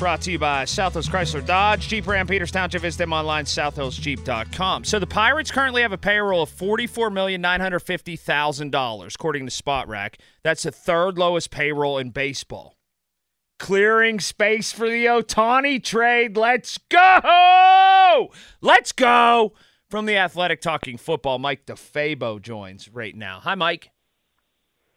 brought to you by South Hills Chrysler Dodge. Jeep Ram Peters Township. Visit them online, southhillsjeep.com. So the Pirates currently have a payroll of $44,950,000, according to Spotrac. That's the third lowest payroll in baseball. Clearing space for the Ohtani trade. Let's go! Let's go! From the Athletic Talking Football, Mike DeFabo joins right now. Hi, Mike.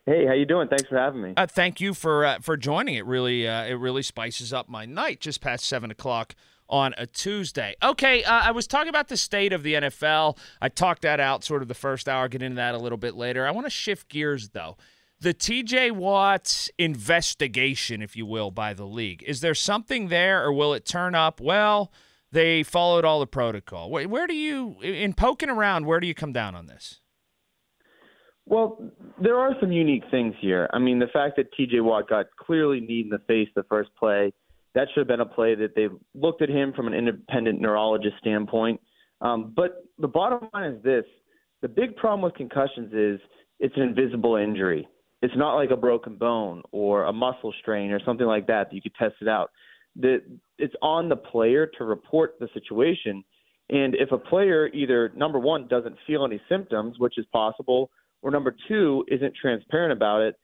Hey, how you doing? Thanks for having me. Uh, thank you for uh, for joining. It really uh, it really spices up my night. Just past seven o'clock on a Tuesday. Okay, uh, I was talking about the state of the NFL. I talked that out sort of the first hour. Get into that a little bit later. I want to shift gears though. The T.J. Watt investigation, if you will, by the league. Is there something there, or will it turn up? Well, they followed all the protocol. Where, where do you, in poking around, where do you come down on this? Well, there are some unique things here. I mean, the fact that TJ Watt got clearly kneed in the face the first play, that should have been a play that they looked at him from an independent neurologist standpoint. Um, but the bottom line is this the big problem with concussions is it's an invisible injury. It's not like a broken bone or a muscle strain or something like that that you could test it out. The, it's on the player to report the situation. And if a player either, number one, doesn't feel any symptoms, which is possible, or number two isn't transparent about it,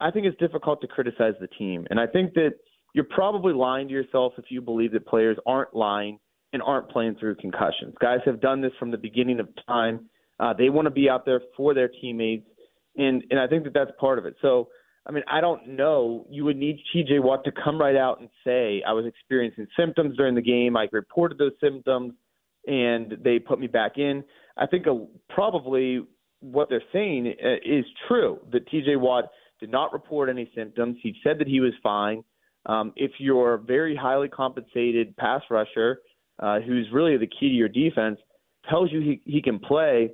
I think it's difficult to criticize the team. And I think that you're probably lying to yourself if you believe that players aren't lying and aren't playing through concussions. Guys have done this from the beginning of time. Uh, they want to be out there for their teammates, and and I think that that's part of it. So, I mean, I don't know. You would need T.J. Watt to come right out and say, "I was experiencing symptoms during the game. I reported those symptoms, and they put me back in." I think a, probably what they're saying uh, is true that TJ Watt did not report any symptoms. He said that he was fine. Um, if you're a very highly compensated pass rusher, uh, who's really the key to your defense, tells you he, he can play,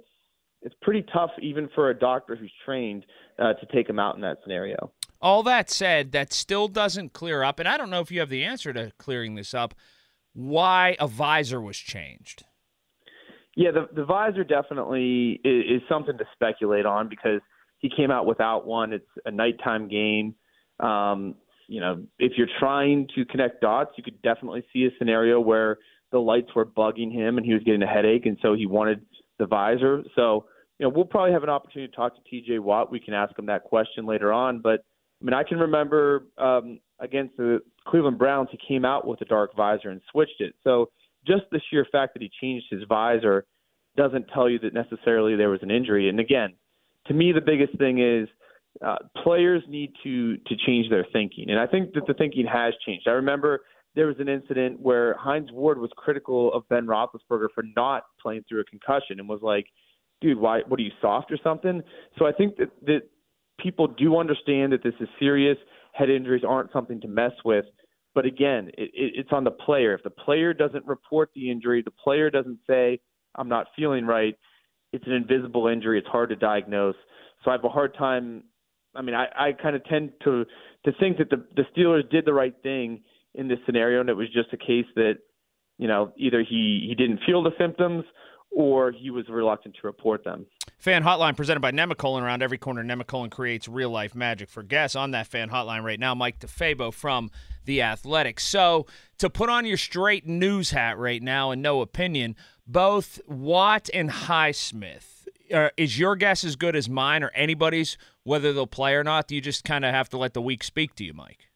it's pretty tough even for a doctor who's trained uh, to take him out in that scenario. All that said, that still doesn't clear up, and I don't know if you have the answer to clearing this up, why a visor was changed. Yeah, the the visor definitely is, is something to speculate on because he came out without one. It's a nighttime game. Um, you know, if you're trying to connect dots, you could definitely see a scenario where the lights were bugging him and he was getting a headache, and so he wanted the visor. So, you know, we'll probably have an opportunity to talk to T.J. Watt. We can ask him that question later on. But I mean, I can remember um, against the Cleveland Browns, he came out with a dark visor and switched it. So just the sheer fact that he changed his visor doesn't tell you that necessarily there was an injury. And again, to me, the biggest thing is uh, players need to to change their thinking, and I think that the thinking has changed. I remember there was an incident where Hines Ward was critical of Ben Roethlisberger for not playing through a concussion, and was like, "Dude, why? What are you soft or something?" So I think that that people do understand that this is serious. Head injuries aren't something to mess with. But again, it, it, it's on the player. If the player doesn't report the injury, the player doesn't say, I'm not feeling right, it's an invisible injury. It's hard to diagnose. So I have a hard time. I mean, I, I kind of tend to to think that the the Steelers did the right thing in this scenario, and it was just a case that you know either he he didn't feel the symptoms or he was reluctant to report them. Fan hotline presented by Nemacolin. Around every corner, Nemacolin creates real life magic for guests. On that fan hotline right now, Mike DeFabo from The Athletic. So, to put on your straight news hat right now and no opinion, both Watt and Highsmith. Uh, is your guess as good as mine or anybody's whether they'll play or not? Do you just kind of have to let the week speak to you, Mike?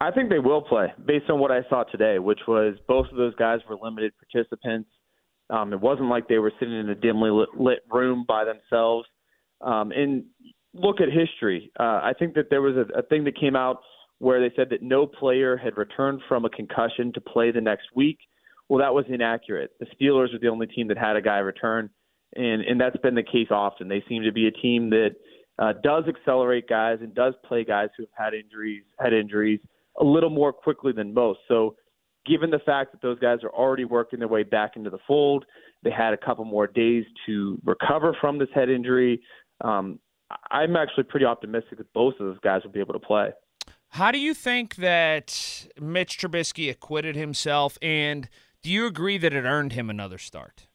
I think they will play based on what I saw today, which was both of those guys were limited participants. Um, it wasn't like they were sitting in a dimly lit, lit room by themselves. Um, and look at history. Uh, I think that there was a, a thing that came out where they said that no player had returned from a concussion to play the next week. Well, that was inaccurate. The Steelers are the only team that had a guy return, and and that's been the case often. They seem to be a team that uh, does accelerate guys and does play guys who have had injuries, had injuries a little more quickly than most. So, given the fact that those guys are already working their way back into the fold, they had a couple more days to recover from this head injury. Um, I'm actually pretty optimistic that both of those guys will be able to play. How do you think that Mitch Trubisky acquitted himself, and do you agree that it earned him another start?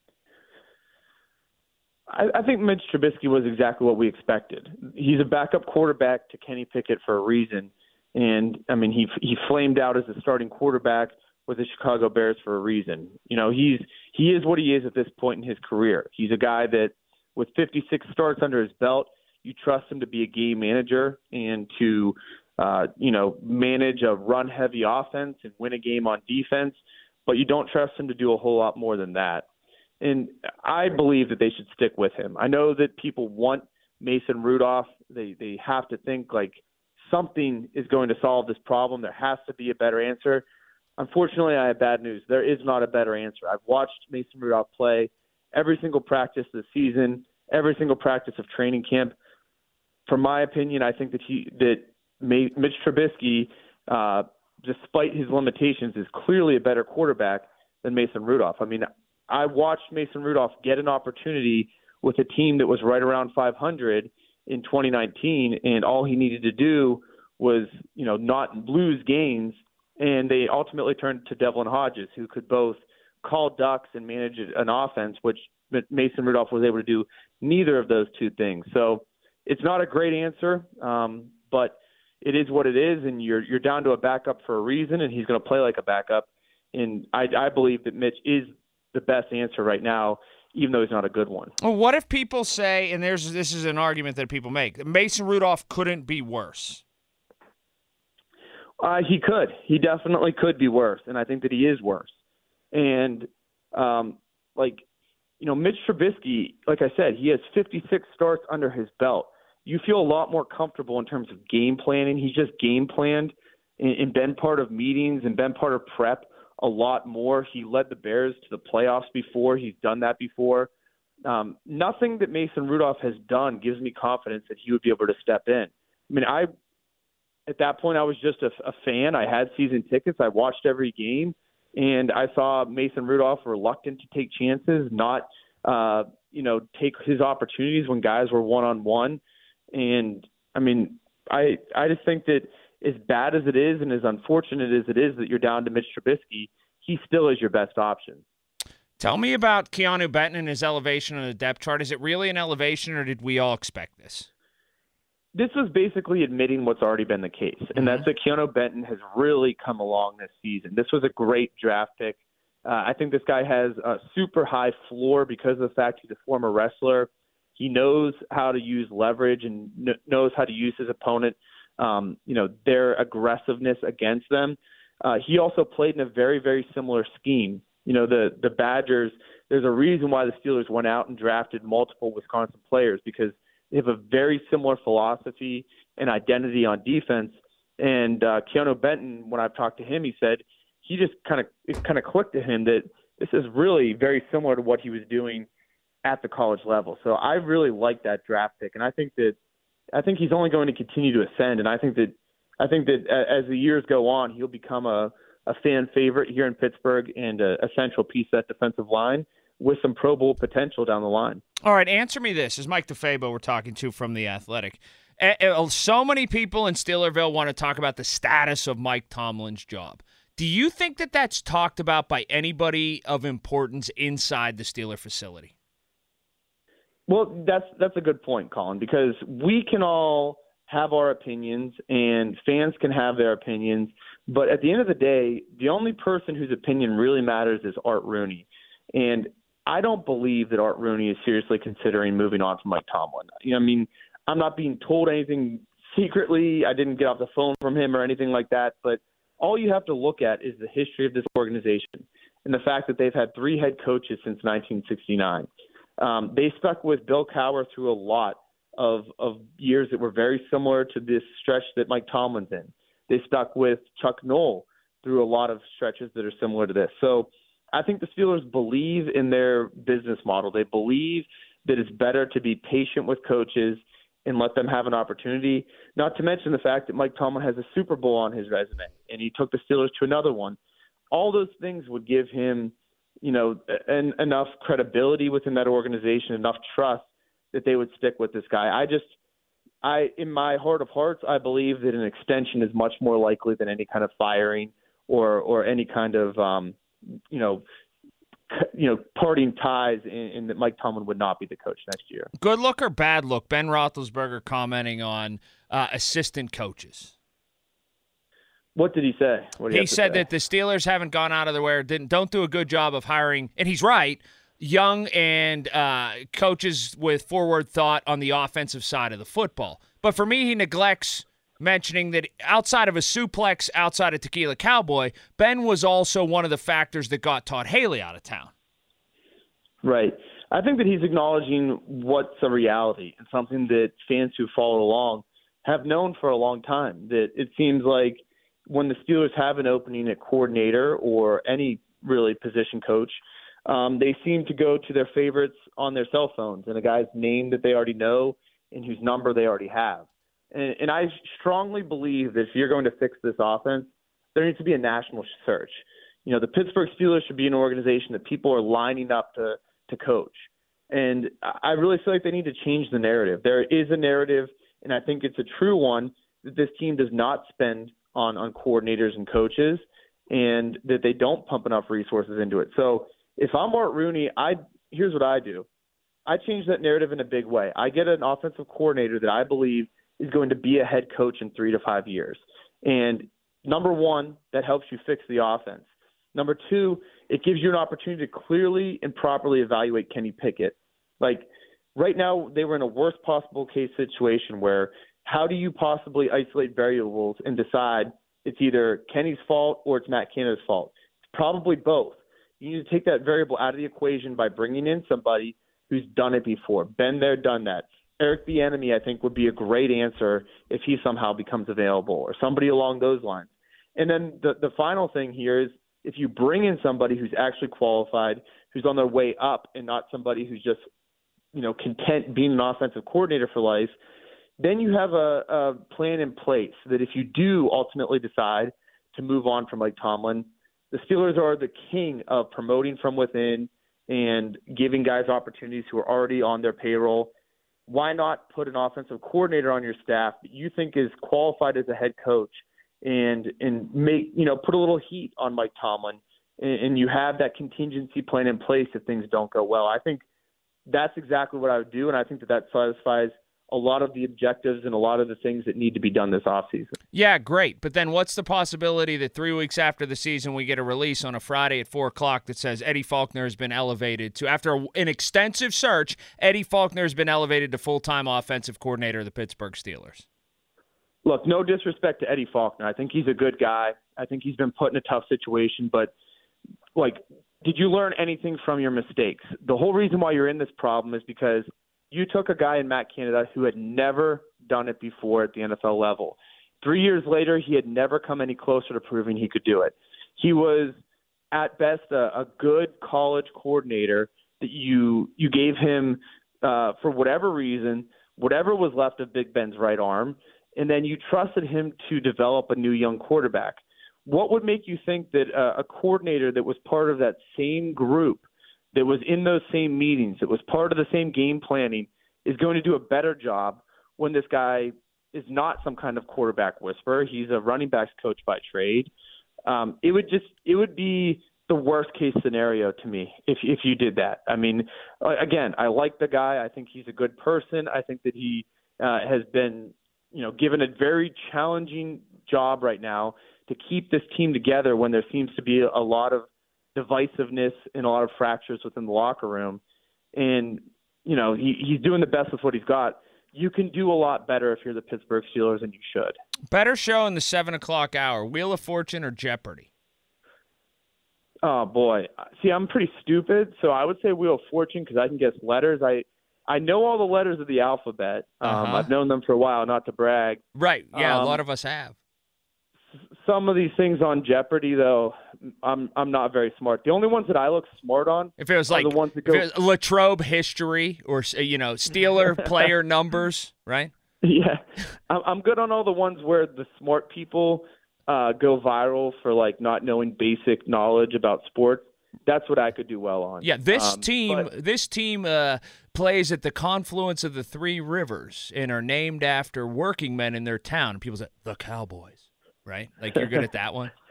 I, I think Mitch Trubisky was exactly what we expected. He's a backup quarterback to Kenny Pickett for a reason, and I mean he he flamed out as a starting quarterback with the Chicago Bears for a reason. You know he's he is what he is at this point in his career. He's a guy that with 56 starts under his belt, you trust him to be a game manager and to uh, you know manage a run heavy offense and win a game on defense, but you don't trust him to do a whole lot more than that and I believe that they should stick with him. I know that people want Mason Rudolph. They they have to think like something is going to solve this problem. There has to be a better answer. Unfortunately, I have bad news. There is not a better answer. I've watched Mason Rudolph play every single practice this season, every single practice of training camp. From my opinion, I think that he that Mitch Trubisky, uh, despite his limitations, is clearly a better quarterback than Mason Rudolph. I mean, I watched Mason Rudolph get an opportunity with a team that was right around 500 in 2019, and all he needed to do was, you know, not lose games. And they ultimately turned to Devlin Hodges, who could both call ducks and manage an offense, which Mason Rudolph was able to do neither of those two things. So it's not a great answer, um, but it is what it is, and you're you're down to a backup for a reason, and he's going to play like a backup. And I, I believe that Mitch is the best answer right now, even though he's not a good one. Well, what if people say, and there's this is an argument that people make, that Mason Rudolph couldn't be worse? Uh, he could. He definitely could be worse, and I think that he is worse. And um, like, you know, Mitch Trubisky, like I said, he has 56 starts under his belt. You feel a lot more comfortable in terms of game planning. He's just game planned and, and been part of meetings and been part of prep a lot more. He led the Bears to the playoffs before. He's done that before. Um, nothing that Mason Rudolph has done gives me confidence that he would be able to step in. I mean, I at that point I was just a, a fan. I had season tickets. I watched every game, and I saw Mason Rudolph reluctant to take chances, not uh, you know take his opportunities when guys were one on one. And I mean, I I just think that as bad as it is and as unfortunate as it is that you're down to Mitch Trubisky, he still is your best option. Tell me about Keanu Benton and his elevation on the depth chart. Is it really an elevation, or did we all expect this? This was basically admitting what's already been the case, and mm-hmm. that's that Keanu Benton has really come along this season. This was a great draft pick. Uh, I think this guy has a super high floor because of the fact he's a former wrestler. He knows how to use leverage and kn- knows how to use his opponent um, you know, their aggressiveness against them. Uh, he also played in a very, very similar scheme. You know, the the Badgers. There's a reason why the Steelers went out and drafted multiple Wisconsin players because they have a very similar philosophy and identity on defense. And uh, Keanu Benton, when I've talked to him, he said he just kind of it kind of clicked to him that this is really very similar to what he was doing at the college level. So I really like that draft pick, and I think that I think he's only going to continue to ascend, and I think that I think that as the years go on, he'll become a a fan favorite here in Pittsburgh and a, a central piece of that defensive line with some Pro Bowl potential down the line. All right, answer me this: Is Mike DeFabo we're talking to from the Athletic? Eh, eh, oh, so many people in Steelerville want to talk about the status of Mike Tomlin's job. Do you think that that's talked about by anybody of importance inside the Steeler facility? Well, that's that's a good point, Colin, because we can all have our opinions and fans can have their opinions, but at the end of the day, the only person whose opinion really matters is Art Rooney. And I don't believe that Art Rooney is seriously considering moving on from Mike Tomlin. You know, I mean, I'm not being told anything secretly. I didn't get off the phone from him or anything like that, but all you have to look at is the history of this organization. and the fact that they've had three head coaches since 1969. Um, they stuck with Bill Cowher through a lot of of years that were very similar to this stretch that Mike Tomlin's in. They stuck with Chuck Noll through a lot of stretches that are similar to this. So I think the Steelers believe in their business model. They believe that it's better to be patient with coaches and let them have an opportunity. Not to mention the fact that Mike Tomlin has a Super Bowl on his resume and he took the Steelers to another one. All those things would give him, you know, an, enough credibility within that organization, enough trust that they would stick with this guy. I just, I, in my heart of hearts, I believe that an extension is much more likely than any kind of firing or or any kind of, um, you know, you know, parting ties and, that Mike Tomlin would not be the coach next year. Good look or bad look? Ben Roethlisberger commenting on uh, assistant coaches. What did he say? Did he said say? that the Steelers haven't gone out of their way, didn't don't do a good job of hiring, and he's right. Young and uh, coaches with forward thought on the offensive side of the football. But for me, he neglects mentioning that outside of a suplex outside of Tequila Cowboy, Ben was also one of the factors that got Todd Haley out of town. Right. I think that he's acknowledging what's a reality and something that fans who followed along have known for a long time. That it seems like when the Steelers have an opening at coordinator or any really position coach, um, they seem to go to their favorites on their cell phones and a guy's name that they already know and whose number they already have. And, and I strongly believe that if you're going to fix this offense, there needs to be a national search. You know, the Pittsburgh Steelers should be an organization that people are lining up to to coach. And I really feel like they need to change the narrative. There is a narrative, and I think it's a true one, that this team does not spend on on coordinators and coaches, and that they don't pump enough resources into it. So if I'm Art Rooney, I here's what I do. I change that narrative in a big way. I get an offensive coordinator that I believe – is going to be a head coach in three to five years. And number one, that helps you fix the offense. Number two, it gives you an opportunity to clearly and properly evaluate Kenny Pickett. Like right now, they were in a worst possible case situation where how do you possibly isolate variables and decide it's either Kenny's fault or it's Matt Canada's fault? It's probably both. You need to take that variable out of the equation by bringing in somebody who's done it before, been there, done that. Eric Bieniemy, I think, would be a great answer if he somehow becomes available or somebody along those lines. And then the the final thing here is if you bring in somebody who's actually qualified, who's on their way up, and not somebody who's just you know content being an offensive coordinator for life, then you have a, a plan in place that if you do ultimately decide to move on from Mike Tomlin, the Steelers are the king of promoting from within and giving guys opportunities who are already on their payroll why not put an offensive coordinator on your staff that you think is qualified as a head coach and and make you know put a little heat on Mike Tomlin and, and you have that contingency plan in place if things don't go well. I think that's exactly what I would do, and I think that that satisfies a lot of the objectives and a lot of the things that need to be done this offseason. Yeah, great. But then what's the possibility that three weeks after the season we get a release on a Friday at 4 o'clock that says Eddie Faulkner has been elevated to, after an extensive search, Eddie Faulkner has been elevated to full time offensive coordinator of the Pittsburgh Steelers? Look, no disrespect to Eddie Faulkner. I think he's a good guy. I think he's been put in a tough situation, but like did you learn anything from your mistakes? The whole reason why you're in this problem is because you took a guy in Matt Canada who had never done it before at the NFL level. Three years later, he had never come any closer to proving he could do it. He was at best a, a good college coordinator that you you gave him uh, for whatever reason, whatever was left of Big Ben's right arm, and then you trusted him to develop a new young quarterback. What would make you think that uh, a coordinator that was part of that same group that was in those same meetings, that was part of the same game planning, is going to do a better job when this guy is not some kind of quarterback whisperer. He's a running backs coach by trade. Um, it would just it would be the worst case scenario to me if if you did that. I mean, again, I like the guy. I think he's a good person. I think that he uh, has been you know given a very challenging job right now to keep this team together when there seems to be a lot of divisiveness and a lot of fractures within the locker room. And, you know, he, he's doing the best with what he's got. You can do a lot better if you're the Pittsburgh Steelers, and you should. Better show in the 7 o'clock hour Wheel of Fortune or Jeopardy? Oh boy, see, I'm pretty stupid, so I would say Wheel of Fortune because I can guess letters. I I know all the letters of the alphabet. Um, Uh-huh. I've known them for a while, not to brag. Right. Yeah, a Um, lot of us have. Some of these things on Jeopardy, though, I'm I'm not very smart. The only ones that I look smart on If it was like the ones that go. Latrobe history or you know Steeler player numbers, right? Yeah, I'm, I'm good on all the ones where the smart people uh, go viral for like not knowing basic knowledge about sports. That's what I could do well on. Yeah, this Um, team but- this team uh, plays at the confluence of the three rivers and are named after working men in their town. People say the Cowboys, right? Like you're good at that one.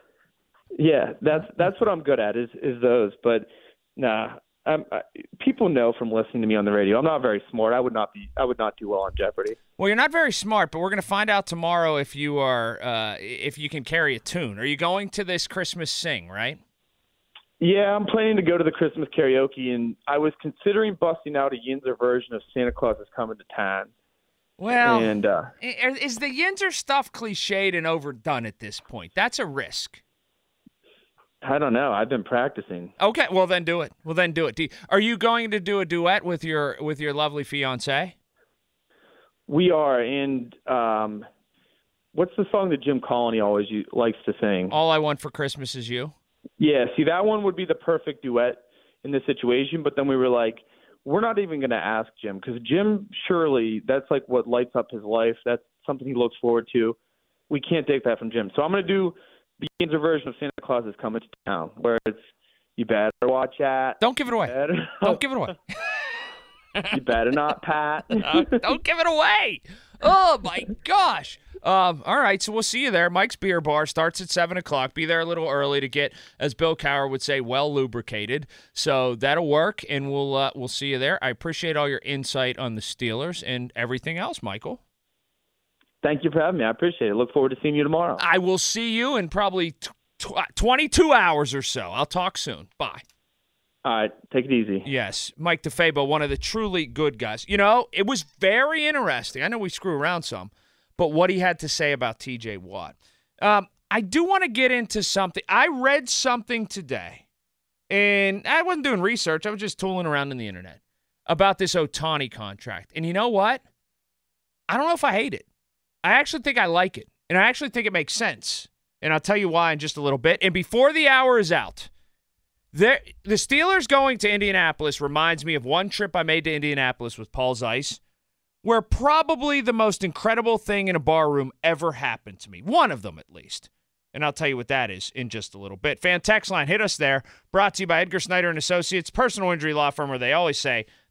Yeah, that's that's what I'm good at is is those. But nah, I'm, I, people know from listening to me on the radio. I'm not very smart. I would not be. I would not do well on Jeopardy. Well, you're not very smart, but we're going to find out tomorrow if you are uh, if you can carry a tune. Are you going to this Christmas sing? Right? Yeah, I'm planning to go to the Christmas karaoke, and I was considering busting out a Yinzer version of Santa Claus is Coming to Town. Well, and uh, is the Yinzer stuff cliched and overdone at this point? That's a risk. I don't know. I've been practicing. Okay, well then do it. Well then do it. Do you- are you going to do a duet with your with your lovely fiance? We are, and um, what's the song that Jim Colony always u- likes to sing? All I want for Christmas is you. Yeah, see, that one would be the perfect duet in this situation. But then we were like, we're not even going to ask Jim because Jim surely that's like what lights up his life. That's something he looks forward to. We can't take that from Jim. So I'm going to do the Yinzer version of Santa Claus is Coming to Town, where it's you better watch out. Don't give it away. Better, Don't give it away. you better not, Pat. Uh, don't give it away. Oh my gosh. Um, all right, so we'll see you there. Mike's Beer Bar starts at seven o'clock. Be there a little early to get, as Bill Cowher would say, well lubricated. So that'll work, and we'll uh, we'll see you there. I appreciate all your insight on the Steelers and everything else, Michael. Thank you for having me. I appreciate it. Look forward to seeing you tomorrow. I will see you in probably t- tw- 22 hours or so. I'll talk soon. Bye. All right, take it easy. Yes, Mike DeFabo, one of the truly good guys. You know, it was very interesting. I know we screw around some, but what he had to say about TJ Watt. Um, I do want to get into something. I read something today, and I wasn't doing research, I was just tooling around in the internet about this Ohtani contract. And you know what? I don't know if I hate it. I actually think I like it, and I actually think it makes sense. And I'll tell you why in just a little bit. And before the hour is out, there, the Steelers going to Indianapolis reminds me of one trip I made to Indianapolis with Paul Zeise, where probably the most incredible thing in a bar room ever happened to me. One of them, at least. And I'll tell you what that is in just a little bit. Fan text line, hit us there. Brought to you by Edgar Snyder and Associates, personal injury law firm, where they always say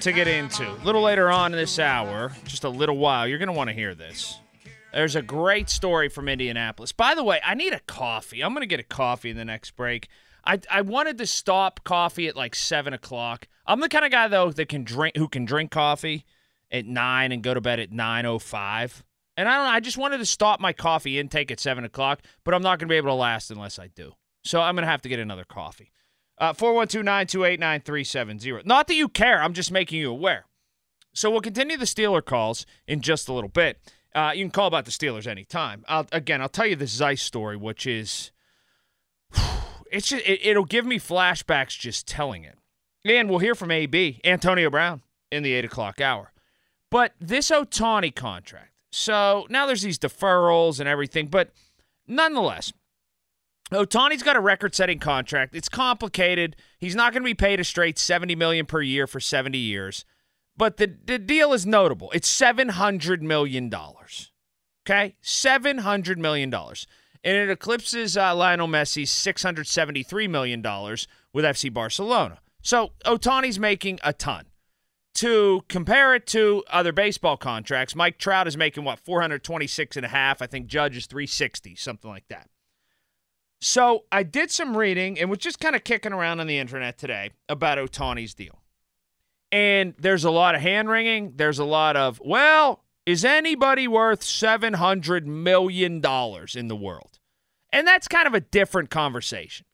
to get into. A little later on in this hour, just a little while, you're going to want to hear this. There's a great story from Indianapolis. By the way, I need a coffee. I'm going to get a coffee in the next break. I, I wanted to stop coffee at like seven o'clock. I'm the kind of guy though that can drink who can drink coffee at nine and go to bed at nine oh five. And I don't. I just wanted to stop my coffee intake at seven o'clock, but I'm not going to be able to last unless I do. So I'm going to have to get another coffee. Uh, 412 928 9370. Not that you care. I'm just making you aware. So we'll continue the Steeler calls in just a little bit. Uh, you can call about the Steelers anytime. I'll, again, I'll tell you the Zeise story, which is it's just, it, will give me flashbacks just telling it. And we'll hear from AB Antonio Brown in the eight o'clock hour. But this Ohtani contract. So now there's these deferrals and everything, but nonetheless, Ohtani's got a record-setting contract. It's complicated. He's not going to be paid a straight 70 million per year for 70 years. But the, the deal is notable. It's $700 million. Okay? $700 million. And it eclipses uh, Lionel Messi's $673 million with FC Barcelona. So Ohtani's making a ton. To compare it to other baseball contracts, Mike Trout is making what 426 and a half. I think Judge is 360, something like that. So I did some reading and was just kind of kicking around on the internet today about Ohtani's deal. And there's a lot of hand wringing. There's a lot of, well, is anybody worth $700 million in the world? And that's kind of a different conversation.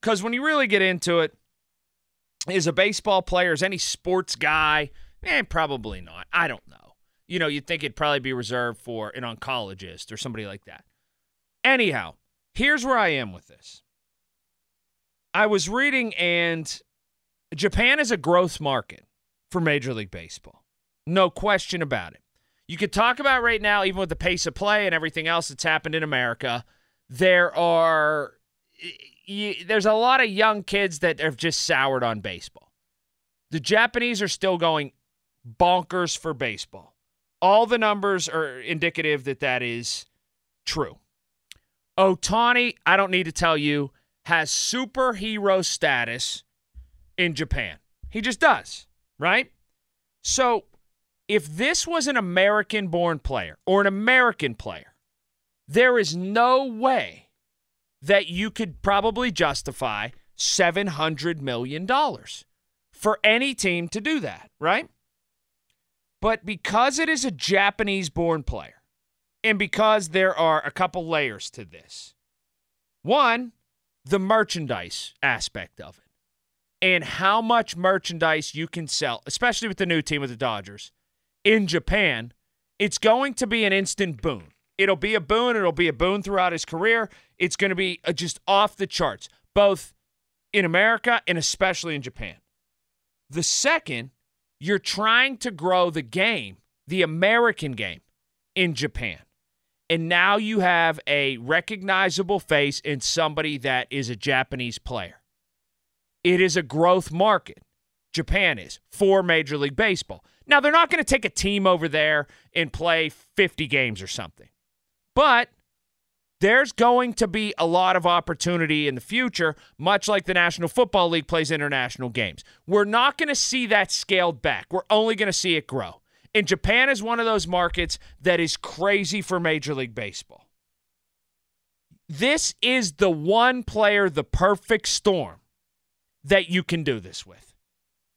Because when you really get into it, is a baseball player, is any sports guy? Eh, probably not. I don't know. You know, you'd think it'd probably be reserved for an oncologist or somebody like that. Anyhow, here's where I am with this. I was reading, and Japan is a growth market for Major League Baseball. No question about it. You could talk about right now, even with the pace of play and everything else that's happened in America, there are there's a lot of young kids that have just soured on baseball. The Japanese are still going bonkers for baseball. All the numbers are indicative that that is true. Ohtani, I don't need to tell you, has superhero status in Japan. He just does right? So if this was an American born player or an American player, there is no way that you could probably justify $700 million for any team to do that, right? But because it is a Japanese born player, and because there are a couple layers to this, one, the merchandise aspect of it and how much merchandise you can sell, especially with the new team of the Dodgers in Japan, it's going to be an instant boon. It'll be a boon. It'll be a boon throughout his career. It's going to be uh, just off the charts, both in America and especially in Japan. The second, you're trying to grow the game, the American game, in Japan. And now you have a recognizable face in somebody that is a Japanese player. It is a growth market. Japan is for Major League Baseball. Now, they're not going to take a team over there and play 50 games or something. But there's going to be a lot of opportunity in the future, much like the National Football League plays international games. We're not going to see that scaled back. We're only going to see it grow. And Japan is one of those markets that is crazy for Major League Baseball. This is the one player, the perfect storm that you can do this with.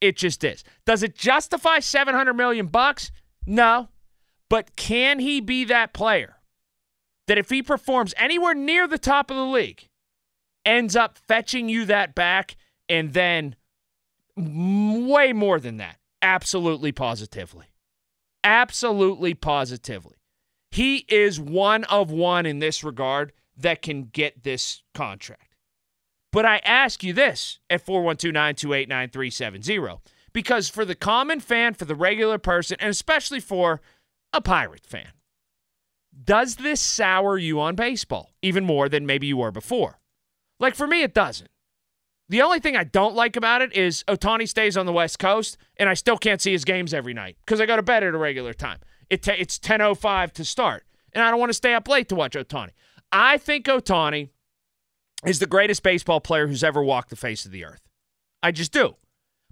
It just is. Does it justify 700 million bucks? No. But can he be that player that if he performs anywhere near the top of the league, ends up fetching you that back and then way more than that? Absolutely positively. Absolutely positively. He is one of one in this regard that can get this contract. But I ask you this at 412 928 9370 because for the common fan, for the regular person, and especially for a Pirate fan, does this sour you on baseball even more than maybe you were before? Like for me, it doesn't. The only thing I don't like about it is Ohtani stays on the West Coast, and I still can't see his games every night because I go to bed at a regular time. It ta- it's 10.05 to start, and I don't want to stay up late to watch Ohtani. I think Ohtani – is the greatest baseball player who's ever walked the face of the earth. I just do.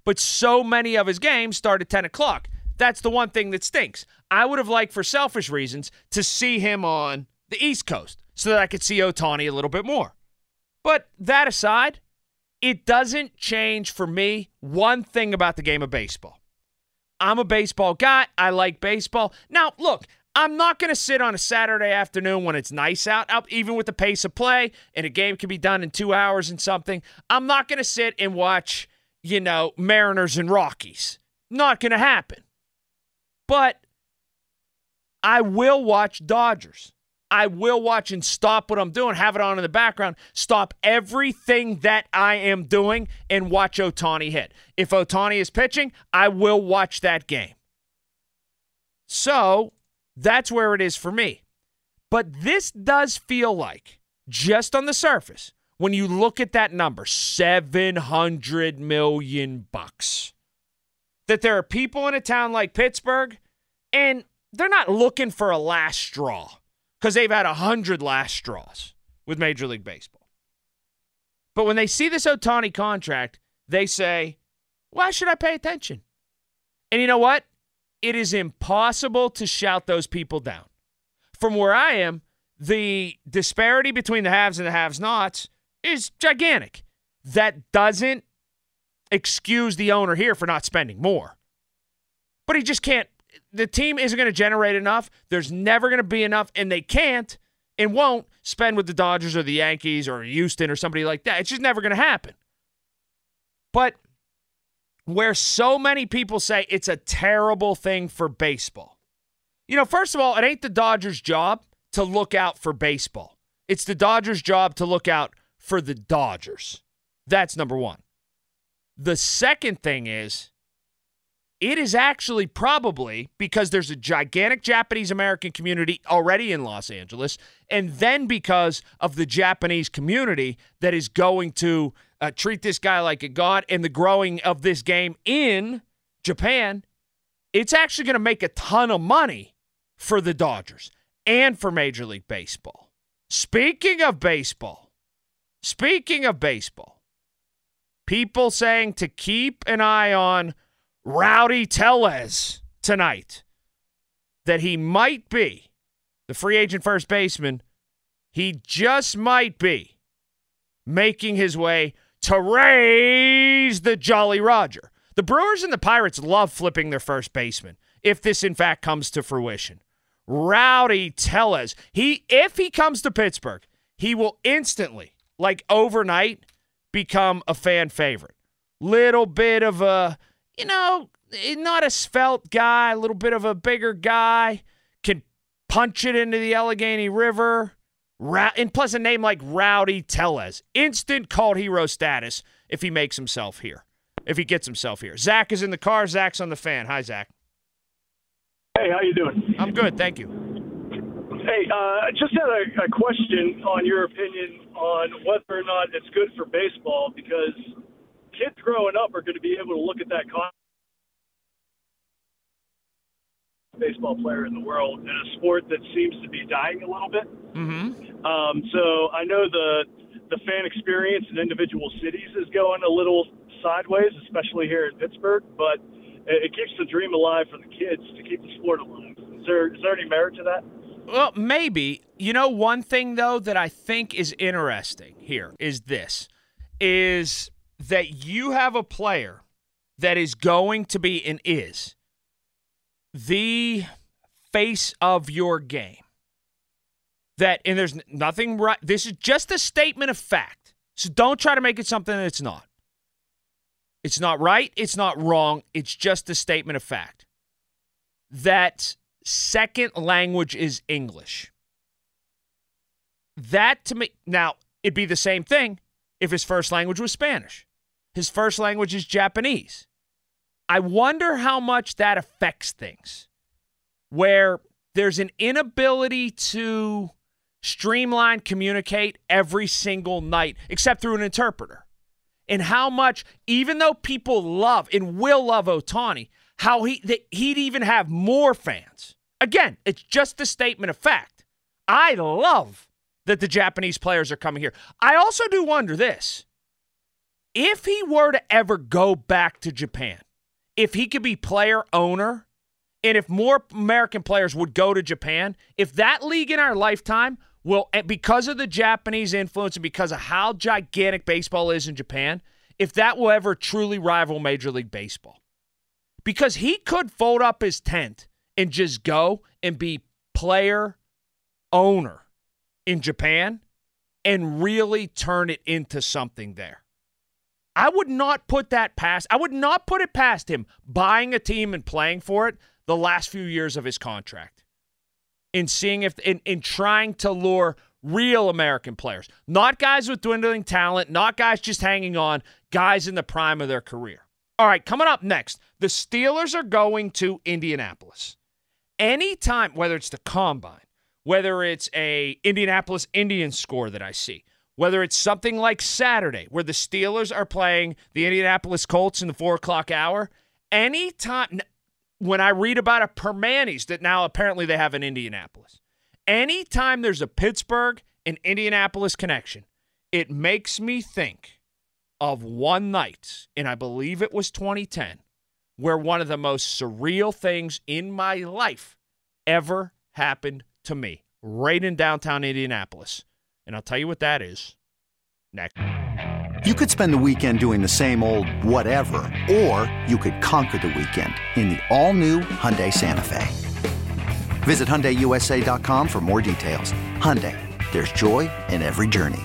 But so many of his games start at 10 o'clock. That's the one thing that stinks. I would have liked, for selfish reasons, to see him on the East Coast so that I could see Ohtani a little bit more. But that aside, it doesn't change for me one thing about the game of baseball. I'm a baseball guy. I like baseball. Now, look, I'm not going to sit on a Saturday afternoon when it's nice out, even with the pace of play, and a game can be done in two hours and something. I'm not going to sit and watch, you know, Mariners and Rockies. Not going to happen. But I will watch Dodgers. I will watch and stop what I'm doing, have it on in the background, stop everything that I am doing, and watch Ohtani hit. If Ohtani is pitching, I will watch that game. So that's where it is for me. But this does feel like, just on the surface, when you look at that number, 700 million bucks, that there are people in a town like Pittsburgh, and they're not looking for a last straw because they've had a hundred last straws with Major League Baseball. But when they see this Ohtani contract, they say, why should I pay attention? And you know what? It is impossible to shout those people down. From where I am, the disparity between the haves and the haves nots is gigantic. That doesn't excuse the owner here for not spending more. But he just can't the team isn't going to generate enough. There's never going to be enough, and they can't and won't spend with the Dodgers or the Yankees or Houston or somebody like that. It's just never going to happen. But where so many people say it's a terrible thing for baseball. You know, first of all, it ain't the Dodgers' job to look out for baseball. It's the Dodgers' job to look out for the Dodgers. That's number one. The second thing is it is actually probably because there's a gigantic Japanese American community already in Los Angeles, and then because of the Japanese community that is going to uh, treat this guy like a god and the growing of this game in Japan, it's actually going to make a ton of money for the Dodgers and for Major League Baseball. Speaking of baseball, speaking of baseball, people saying to keep an eye on Rowdy Tellez tonight that he might be the free agent first baseman. He just might be making his way to raise the Jolly Roger. The Brewers and the Pirates love flipping their first baseman if this in fact comes to fruition. Rowdy Tellez, he if he comes to Pittsburgh, he will instantly, like overnight, become a fan favorite. Little bit of a you know, eh, not a svelte guy, a little bit of a bigger guy, can punch it into the Allegheny River. and plus a name like Rowdy Tellez. Instant cult hero status if he makes himself here, if he gets himself here. Zach is in the car. Zach's on the fan. Hi, Zach. Hey, how you doing? I'm good, thank you. Hey, uh, just had a, a question on your opinion on whether or not it's good for baseball because kids growing up are going to be able to look at that con- baseball player in the world in a sport that seems to be dying a little bit. Mm-hmm. Um, so I know the the fan experience in individual cities is going a little sideways, especially here in Pittsburgh. But it, it keeps the dream alive for the kids to keep the sport alive. Is there is there any merit to that? Well, maybe. You know, one thing though that I think is interesting here is this: is that you have a player that is going to be and is the face of your game. That, and there's nothing right. This is just a statement of fact. So don't try to make it something that it's not. It's not right. It's not wrong. It's just a statement of fact. That second language is English. That to me, now, it'd be the same thing if his first language was Spanish. His first language is Japanese. I wonder how much that affects things, where there's an inability to streamline communicate every single night, except through an interpreter. And how much, even though people love and will love Ohtani, how he that he'd even have more fans. Again, it's just a statement of fact. I love that the Japanese players are coming here. I also do wonder this if he were to ever go back to Japan, if he could be player owner And if more American players would go to Japan, if that league in our lifetime will, because of the Japanese influence and because of how gigantic baseball is in Japan, if that will ever truly rival Major League Baseball. Because he could fold up his tent and just go and be player owner in Japan and really turn it into something there. I would not put that past I would not put it past him buying a team and playing for it the last few years of his contract. In seeing if in, in trying to lure real American players, not guys with dwindling talent, not guys just hanging on, guys in the prime of their career. All right, coming up next, the Steelers are going to Indianapolis. Anytime, whether it's the combine, whether it's a Indianapolis Indians score that I see, whether it's something like Saturday where the Steelers are playing the Indianapolis Colts in the four o'clock hour, anytime when I read about a Primanti's that now apparently they have in Indianapolis, anytime there's a Pittsburgh and Indianapolis connection, it makes me think of one night, and I believe it was 2010, where one of the most surreal things in my life ever happened to me right in downtown Indianapolis. And I'll tell you what that is next. You could spend the weekend doing the same old whatever, or you could conquer the weekend in the all-new Hyundai Santa Fe. Visit HyundaiUSA.com for more details. Hyundai, there's joy in every journey.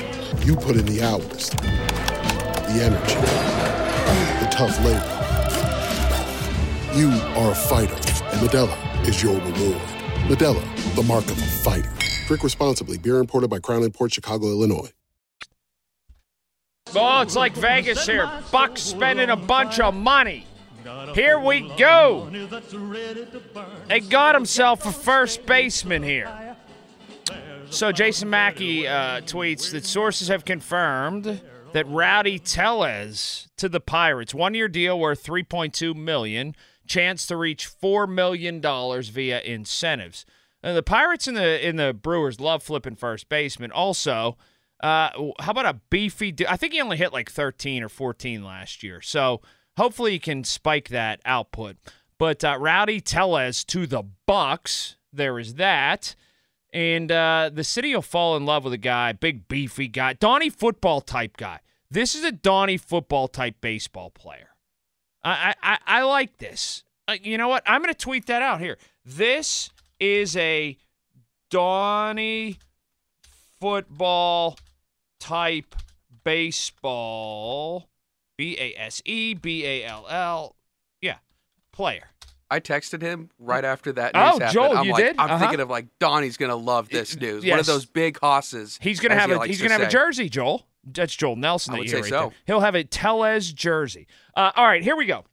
You put in the hours, the energy, the tough labor. You are a fighter, and Modelo is your reward. Modelo, the mark of a fighter. Drink responsibly. Beer imported by Crown Port Chicago, Illinois. Oh, it's like Vegas here. Buck's spending a bunch of money. Here we go. They got himself a first baseman here. So Jason Mackey uh, tweets that sources have confirmed that Rowdy Tellez to the Pirates, one-year deal worth 3.2 million, chance to reach four million dollars via incentives. Now, the Pirates and the in the Brewers love flipping first baseman. Also, uh, how about a beefy? I think he only hit like 13 or 14 last year. So hopefully he can spike that output. But uh, Rowdy Tellez to the Bucks. There is that. And uh, the city will fall in love with a guy, big beefy guy, Donnie football type guy. This is a Donnie football type baseball player. I I, I like this. Uh, you know what? I'm going to tweet that out here. This is a Donnie football type baseball. B A S E B A L L. Yeah, player. I texted him right after that Oh, happened. Joel, I'm you like, did? I'm Uh-huh. thinking of like Donnie's gonna love this news. One of those big hosses. He's gonna have he a he's gonna have a jersey, Joel. That's Joel Nelson. I would say right so. there. He'll have a Tellez jersey. Uh, all right, here we go.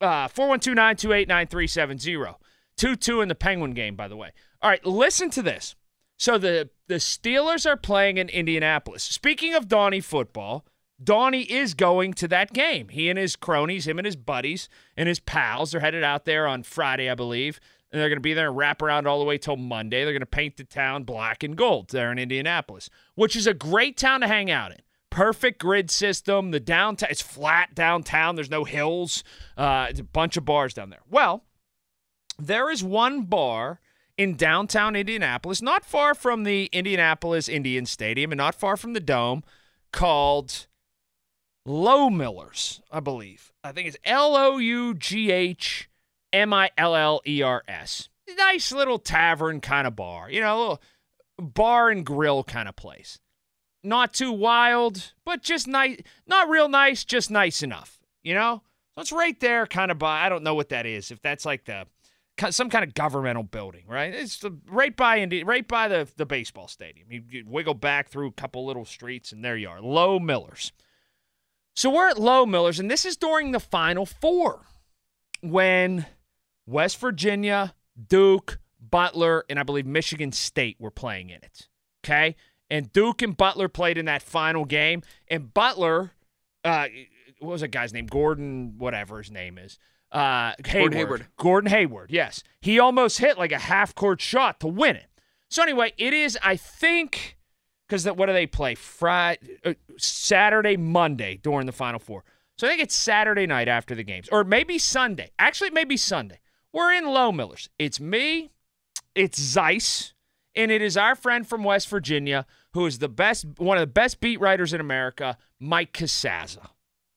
Uh, Four one two nine two eight nine three seven zero. Two two in the Penguin game, by the way. All right, listen to this. So the the Steelers are playing in Indianapolis. Speaking of Donnie football, Donnie is going to that game. He and his cronies, him and his buddies and his pals, are headed out there on Friday, I believe. And they're going to be there and wrap around all the way till Monday. They're going to paint the town black and gold there in Indianapolis, which is a great town to hang out in. Perfect grid system. The downtown, it's flat downtown. There's no hills. Uh, it's a bunch of bars down there. Well, there is one bar in downtown Indianapolis, not far from the Indianapolis Indian Stadium and not far from the Dome, called Loughmiller's, I believe. I think it's L O U G H M I L L E R S. Nice little tavern kind of bar, you know, a little bar and grill kind of place. Not too wild, but just nice, not real nice, just nice enough, you know? So it's right there, kind of by. I don't know what that is. If that's like the some kind of governmental building, right? It's right by Indi- right by the the baseball stadium. You, you wiggle back through a couple little streets, and there you are, Loughmiller's. So we're at Loughmiller's, and this is during the Final Four when West Virginia, Duke, Butler, and I believe Michigan State were playing in it. Okay, and Duke and Butler played in that final game, and Butler, uh, what was that guy's name? Gordon, whatever his name is. Uh, Hayward. Gordon Hayward. Gordon Hayward, yes. He almost hit like a half court shot to win it. So, anyway, it is, I think, because what do they play? Friday, uh, Saturday, Monday during the Final Four. So, I think it's Saturday night after the games, or maybe Sunday. Actually, maybe Sunday. We're in Loughmiller's. It's me, it's Zeise, and it is our friend from West Virginia who is the best, one of the best beat writers in America, Mike Casazza.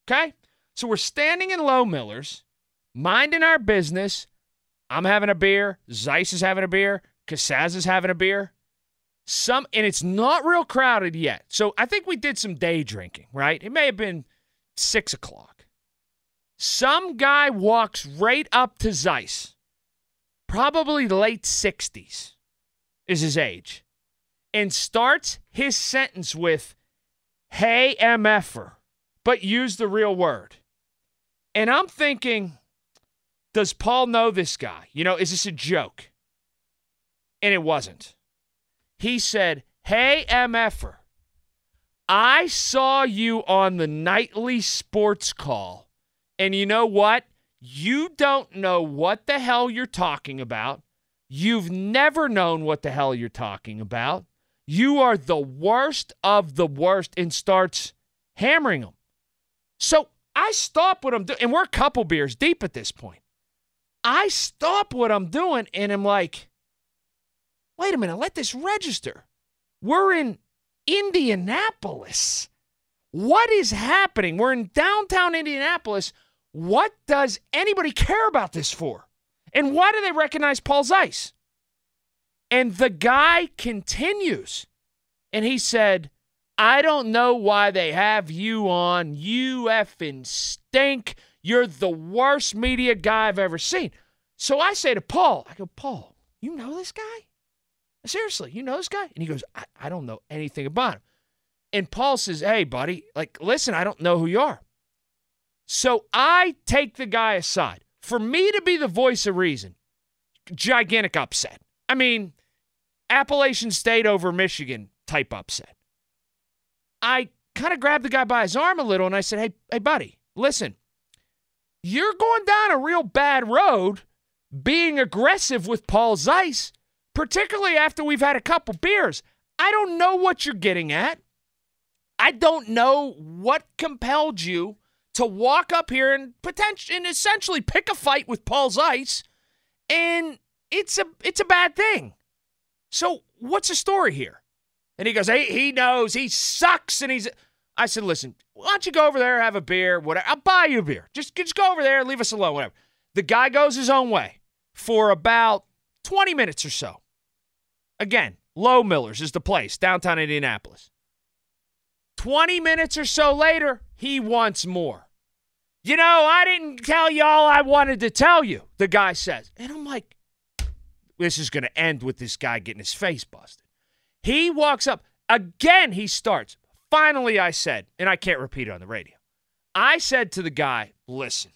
Okay? So, we're standing in Loughmiller's minding our business. I'm having a beer. Zeise is having a beer. Casaz is having a beer. Some and it's not real crowded yet. So I think we did some day drinking, right? It may have been six o'clock. Some guy walks right up to Zeise, probably late 60s is his age, and starts his sentence with, Hey, MFer, but use the real word. And I'm thinking, does Paul know this guy? You know, is this a joke? And it wasn't. He said, Hey, MFer, I saw you on the nightly sports call. And you know what? You don't know what the hell you're talking about. You've never known what the hell you're talking about. You are the worst of the worst and starts hammering him. So I stop what I'm doing, and we're a couple beers deep at this point. I stop what I'm doing and I'm like, wait a minute, let this register. We're in Indianapolis. What is happening? We're in downtown Indianapolis. What does anybody care about this for? And why do they recognize Paul Zeise? And the guy continues. And he said, I don't know why they have you on. You effing stink. You're the worst media guy I've ever seen. So I say to Paul, I go, Paul, you know this guy? Seriously, you know this guy? And he goes, I, I don't know anything about him. And Paul says, Hey, buddy, like, listen, I don't know who you are. So I take the guy aside. For me to be the voice of reason, gigantic upset. I mean, Appalachian State over Michigan type upset. I kind of grabbed the guy by his arm a little and I said, Hey, hey, buddy, listen, you're going down a real bad road being aggressive with Paul Zeise, particularly after we've had a couple beers. I don't know what you're getting at. I don't know what compelled you to walk up here and potentially and essentially pick a fight with Paul Zeise, and it's a it's a bad thing. So what's the story here? And he goes, hey, he knows he sucks, and he's. I said, listen, why don't you go over there, have a beer, whatever. I'll buy you a beer. Just, just go over there, leave us alone, whatever. The guy goes his own way for about 20 minutes or so. Again, Loughmiller's is the place, downtown Indianapolis. 20 minutes or so later, he wants more. You know, I didn't tell you all I wanted to tell you, the guy says. And I'm like, this is going to end with this guy getting his face busted. He walks up. Again, he starts. Finally, I said, and I can't repeat it on the radio. I said to the guy, listen,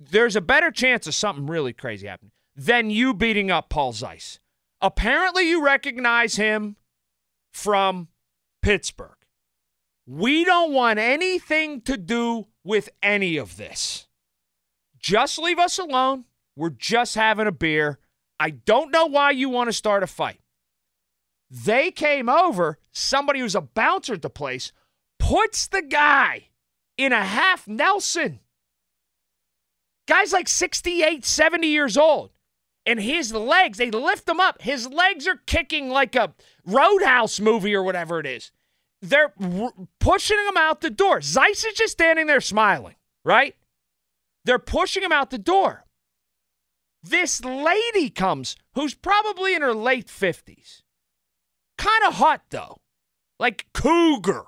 there's a better chance of something really crazy happening than you beating up Paul Zeise. Apparently, you recognize him from Pittsburgh. We don't want anything to do with any of this. Just leave us alone. We're just having a beer. I don't know why you want to start a fight. They came over, somebody who's a bouncer at the place puts the guy in a half Nelson. Guy's like 68, 70 years old. And his legs, they lift him up. His legs are kicking like a Roadhouse movie or whatever it is. They're r- pushing him out the door. Zeise is just standing there smiling, right? They're pushing him out the door. This lady comes who's probably in her late 50s. Kind of hot though. Like cougar.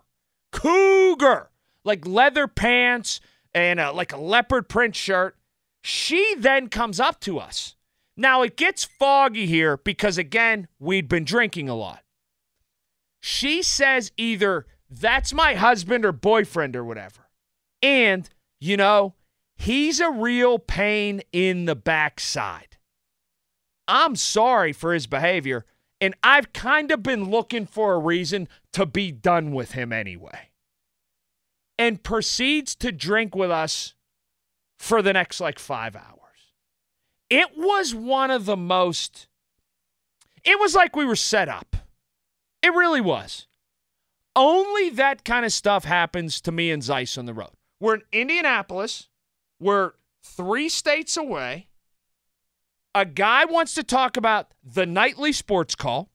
Cougar. Like leather pants and a, like a leopard print shirt. She then comes up to us. Now it gets foggy here because, again, we'd been drinking a lot. She says either that's my husband or boyfriend or whatever. And, you know, he's a real pain in the backside. I'm sorry for his behavior, and I've kind of been looking for a reason to be done with him anyway. And proceeds to drink with us for the next like five hours. It was one of the most, it was like we were set up. It really was. Only that kind of stuff happens to me and Zeise on the road. We're in Indianapolis. We're three states away. A guy wants to talk about the nightly sports call.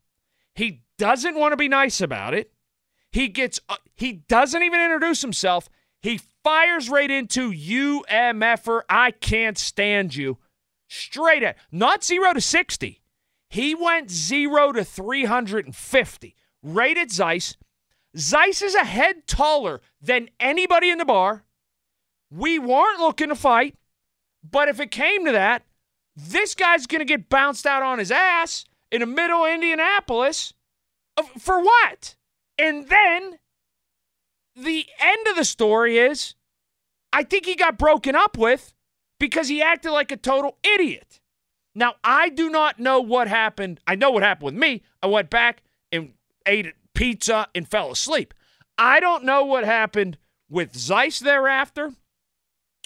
He doesn't want to be nice about it. He gets uh, he doesn't even introduce himself. He fires right into you MFer. I can't stand you. Straight at not 0 to 60. He went 0 to 350. Right at Zeise. Zeise is a head taller than anybody in the bar. We weren't looking to fight, but if it came to that, this guy's going to get bounced out on his ass in the middle of Indianapolis. For what? And then the end of the story is I think he got broken up with because he acted like a total idiot. Now, I do not know what happened. I know what happened with me. I went back and ate pizza and fell asleep. I don't know what happened with Zeise thereafter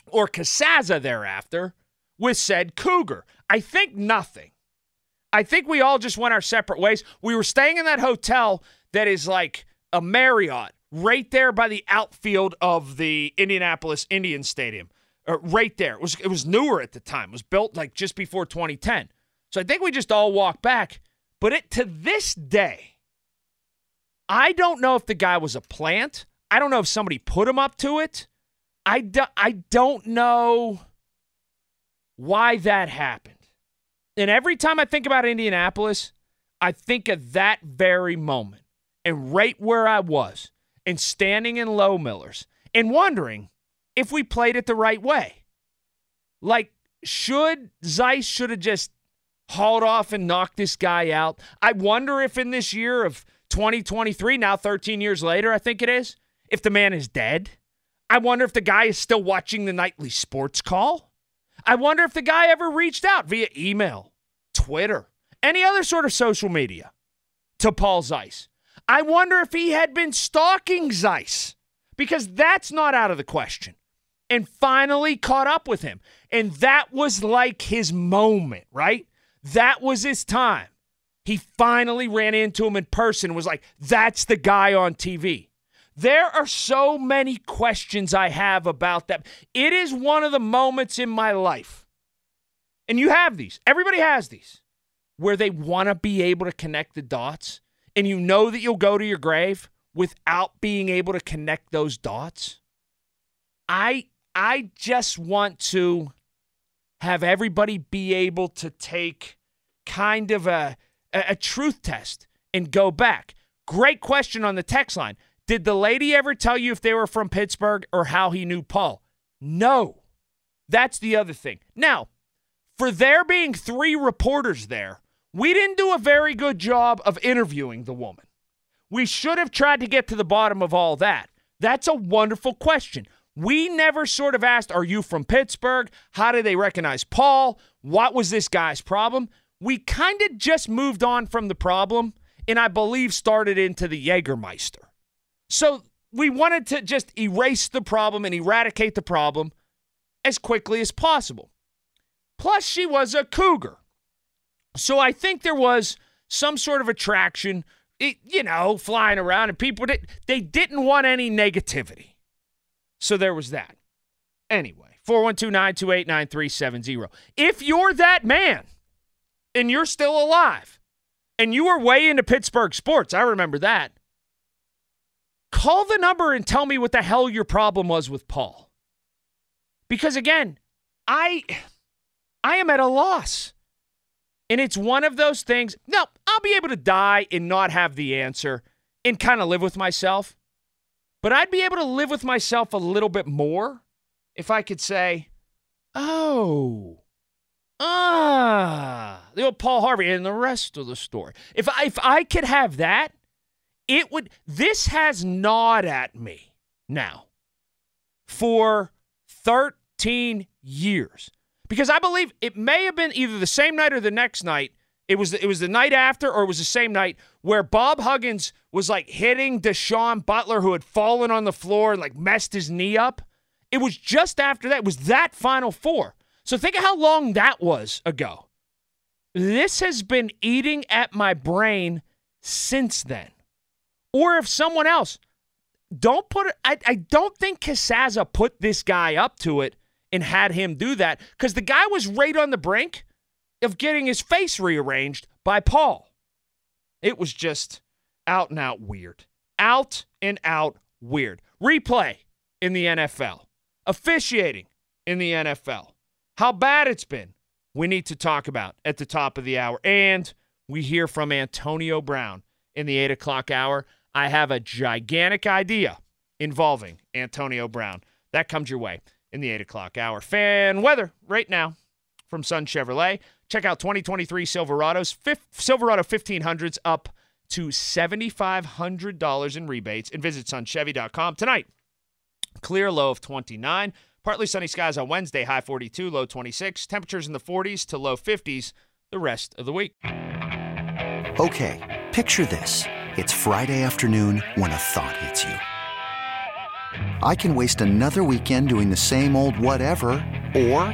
or Casazza thereafter with said Cougar. I think nothing. I think we all just went our separate ways. We were staying in that hotel that is like a Marriott right there by the outfield of the Indianapolis Indian Stadium. Uh, right there. It was it was newer at the time. It was built like just before 2010. So I think we just all walked back. But it to this day, I don't know if the guy was a plant. I don't know if somebody put him up to it. I, do, I don't know why that happened. And every time I think about Indianapolis, I think of that very moment and right where I was and standing in Loughmiller's and wondering if we played it the right way. Like, should Zeise should have just hauled off and knocked this guy out? I wonder if in this year of 2023, now 13 years later, I think it is, if the man is dead. I wonder if the guy is still watching the nightly sports call. I wonder if the guy ever reached out via email, Twitter, any other sort of social media to Paul Zeise. I wonder if he had been stalking Zeise because that's not out of the question. And finally caught up with him. And that was like his moment, right? That was his time. He finally ran into him in person was like, that's the guy on TV. There are so many questions I have about that. It is one of the moments in my life, and you have these, everybody has these, where they want to be able to connect the dots, and you know that you'll go to your grave without being able to connect those dots. I I just want to have everybody be able to take kind of a, a, truth test and go back. Great question on the text line. Did the lady ever tell you if they were from Pittsburgh or how he knew Paul? No. That's the other thing. Now, for there being three reporters there, we didn't do a very good job of interviewing the woman. We should have tried to get to the bottom of all that. That's a wonderful question. We never sort of asked, Are you from Pittsburgh? How did they recognize Paul? What was this guy's problem? We kind of just moved on from the problem and I believe started into the Jägermeister. So we wanted to just erase the problem and eradicate the problem as quickly as possible. Plus, she was a cougar. So I think there was some sort of attraction, you know, flying around, and people did, they didn't want any negativity. So there was that. Anyway, 412 928 9370. If you're that man and you're still alive and you were way into Pittsburgh sports, I remember that call the number and tell me what the hell your problem was with Paul. Because again, I I am at a loss. And it's one of those things. No, I'll be able to die and not have the answer and kind of live with myself. But I'd be able to live with myself a little bit more if I could say, oh, ah, the old Paul Harvey and the rest of the story. If I, if I could have that, it would, this has gnawed at me now for 13 years because I believe it may have been either the same night or the next night. It was it was the night after, or it was the same night where Bob Huggins was like hitting Da'Sean Butler, who had fallen on the floor and like messed his knee up. It was just after that. It was that Final Four. So think of how long that was ago. This has been eating at my brain since then. Or if someone else, don't put it. I, I don't think Casazza put this guy up to it and had him do that because the guy was right on the brink of getting his face rearranged by Paul. It was just out and out weird. Out and out weird. Replay in the NFL. Officiating in the NFL. How bad it's been, we need to talk about at the top of the hour. And we hear from Antonio Brown in the 8 o'clock hour. I have a gigantic idea involving Antonio Brown. That comes your way in the 8 o'clock hour. Fan weather right now from Sun Chevrolet. Check out 2023 Silverados. Silverado 1500s up to $7,500 in rebates and visit sunchevy.com tonight. Clear low of 29. Partly sunny skies on Wednesday, high 42, low 26. Temperatures in the 40s to low 50s the rest of the week. Okay, picture this. It's Friday afternoon when a thought hits you. I can waste another weekend doing the same old whatever, or